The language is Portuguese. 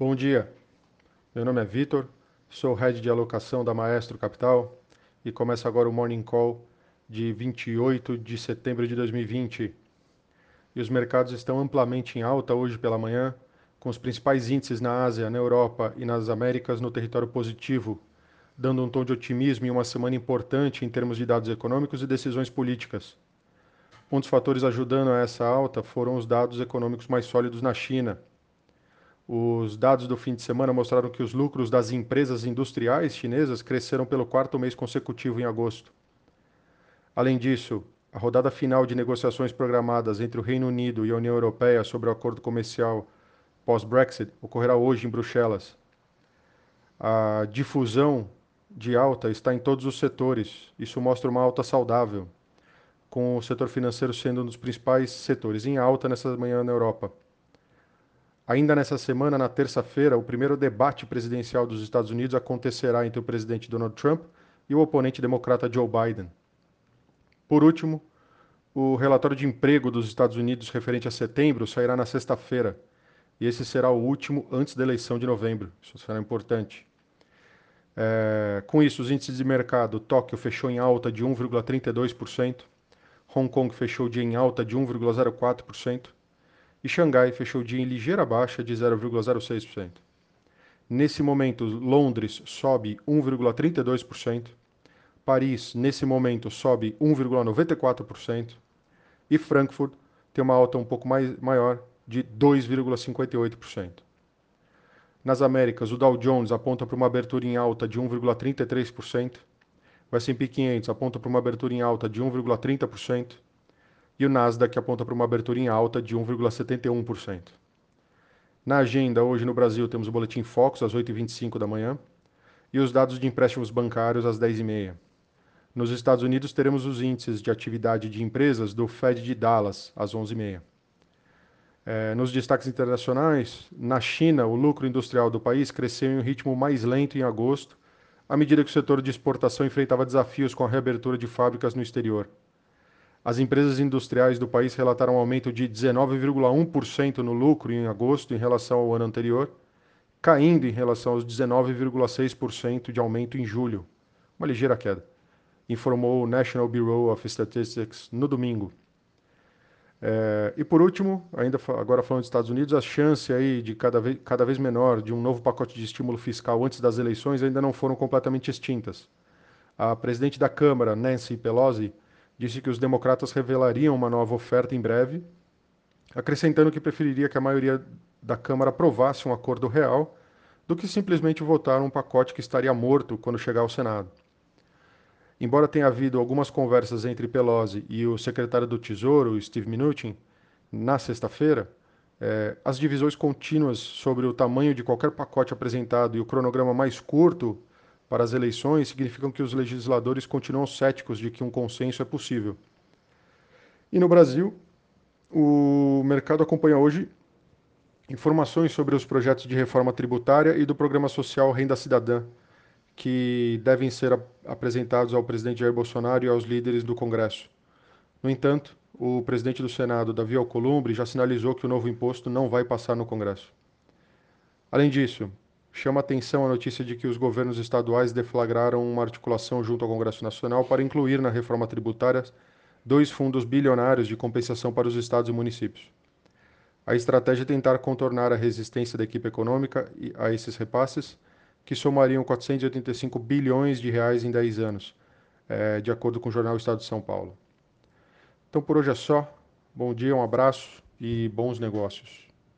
Bom dia, meu nome é Vitor, sou Head de Alocação da Maestro Capital e começa agora o Morning Call de 28 de setembro de 2020. E os mercados estão amplamente em alta hoje pela manhã, com os principais índices na Ásia, na Europa e nas Américas no território positivo, dando um tom de otimismo em uma semana importante em termos de dados econômicos e decisões políticas. Um dos fatores ajudando a essa alta foram os dados econômicos mais sólidos na China os dados do fim de semana mostraram que os lucros das empresas industriais chinesas cresceram pelo quarto mês consecutivo em agosto. Além disso, a rodada final de negociações programadas entre o Reino Unido e a União Europeia sobre o acordo comercial pós-Brexit ocorrerá hoje em Bruxelas. A difusão de alta está em todos os setores. Isso mostra uma alta saudável, com o setor financeiro sendo um dos principais setores em alta nessa manhã na Europa. Ainda nessa semana, na terça-feira, o primeiro debate presidencial dos Estados Unidos acontecerá entre o presidente Donald Trump e o oponente democrata Joe Biden. Por último, o relatório de emprego dos Estados Unidos referente a setembro sairá na sexta-feira, e esse será o último antes da eleição de novembro. Isso será importante. É, com isso, os índices de mercado, Tóquio fechou em alta de 1,32%, Hong Kong fechou o dia em alta de 1,04%, e Xangai fechou o dia em ligeira baixa de 0,06%. Nesse momento, Londres sobe 1,32%, Paris, nesse momento, sobe 1,94% e Frankfurt tem uma alta um pouco mais, maior de 2,58%. Nas Américas, o Dow Jones aponta para uma abertura em alta de 1,33%, o S&P 500 aponta para uma abertura em alta de 1,30%, e o Nasdaq aponta para uma abertura em alta de 1,71%. Na agenda, hoje no Brasil, temos o Boletim Focus às 8h25 da manhã e os dados de empréstimos bancários às 10h30. Nos Estados Unidos, teremos os índices de atividade de empresas do Fed de Dallas às 11h30. É, nos destaques internacionais, na China, o lucro industrial do país cresceu em um ritmo mais lento em agosto, à medida que o setor de exportação enfrentava desafios com a reabertura de fábricas no exterior. As empresas industriais do país relataram um aumento de 19,1% no lucro em agosto em relação ao ano anterior, caindo em relação aos 19,6% de aumento em julho, uma ligeira queda, informou o National Bureau of Statistics no domingo. É, e por último, ainda agora falando dos Estados Unidos, a chance aí de cada vez, cada vez menor de um novo pacote de estímulo fiscal antes das eleições ainda não foram completamente extintas. A presidente da Câmara, Nancy Pelosi, disse que os democratas revelariam uma nova oferta em breve, acrescentando que preferiria que a maioria da Câmara aprovasse um acordo real do que simplesmente votar um pacote que estaria morto quando chegar ao Senado. Embora tenha havido algumas conversas entre Pelosi e o secretário do Tesouro, Steve Mnuchin, na sexta-feira, eh, as divisões contínuas sobre o tamanho de qualquer pacote apresentado e o cronograma mais curto para as eleições significam que os legisladores continuam céticos de que um consenso é possível. E no Brasil, o mercado acompanha hoje informações sobre os projetos de reforma tributária e do programa social Renda Cidadã, que devem ser apresentados ao presidente Jair Bolsonaro e aos líderes do Congresso. No entanto, o presidente do Senado, Davi Alcolumbre, já sinalizou que o novo imposto não vai passar no Congresso. Além disso, Chama atenção a notícia de que os governos estaduais deflagraram uma articulação junto ao Congresso Nacional para incluir na reforma tributária dois fundos bilionários de compensação para os estados e municípios. A estratégia é tentar contornar a resistência da equipe econômica a esses repasses, que somariam 485 bilhões de reais em 10 anos, é, de acordo com o jornal Estado de São Paulo. Então por hoje é só. Bom dia, um abraço e bons negócios.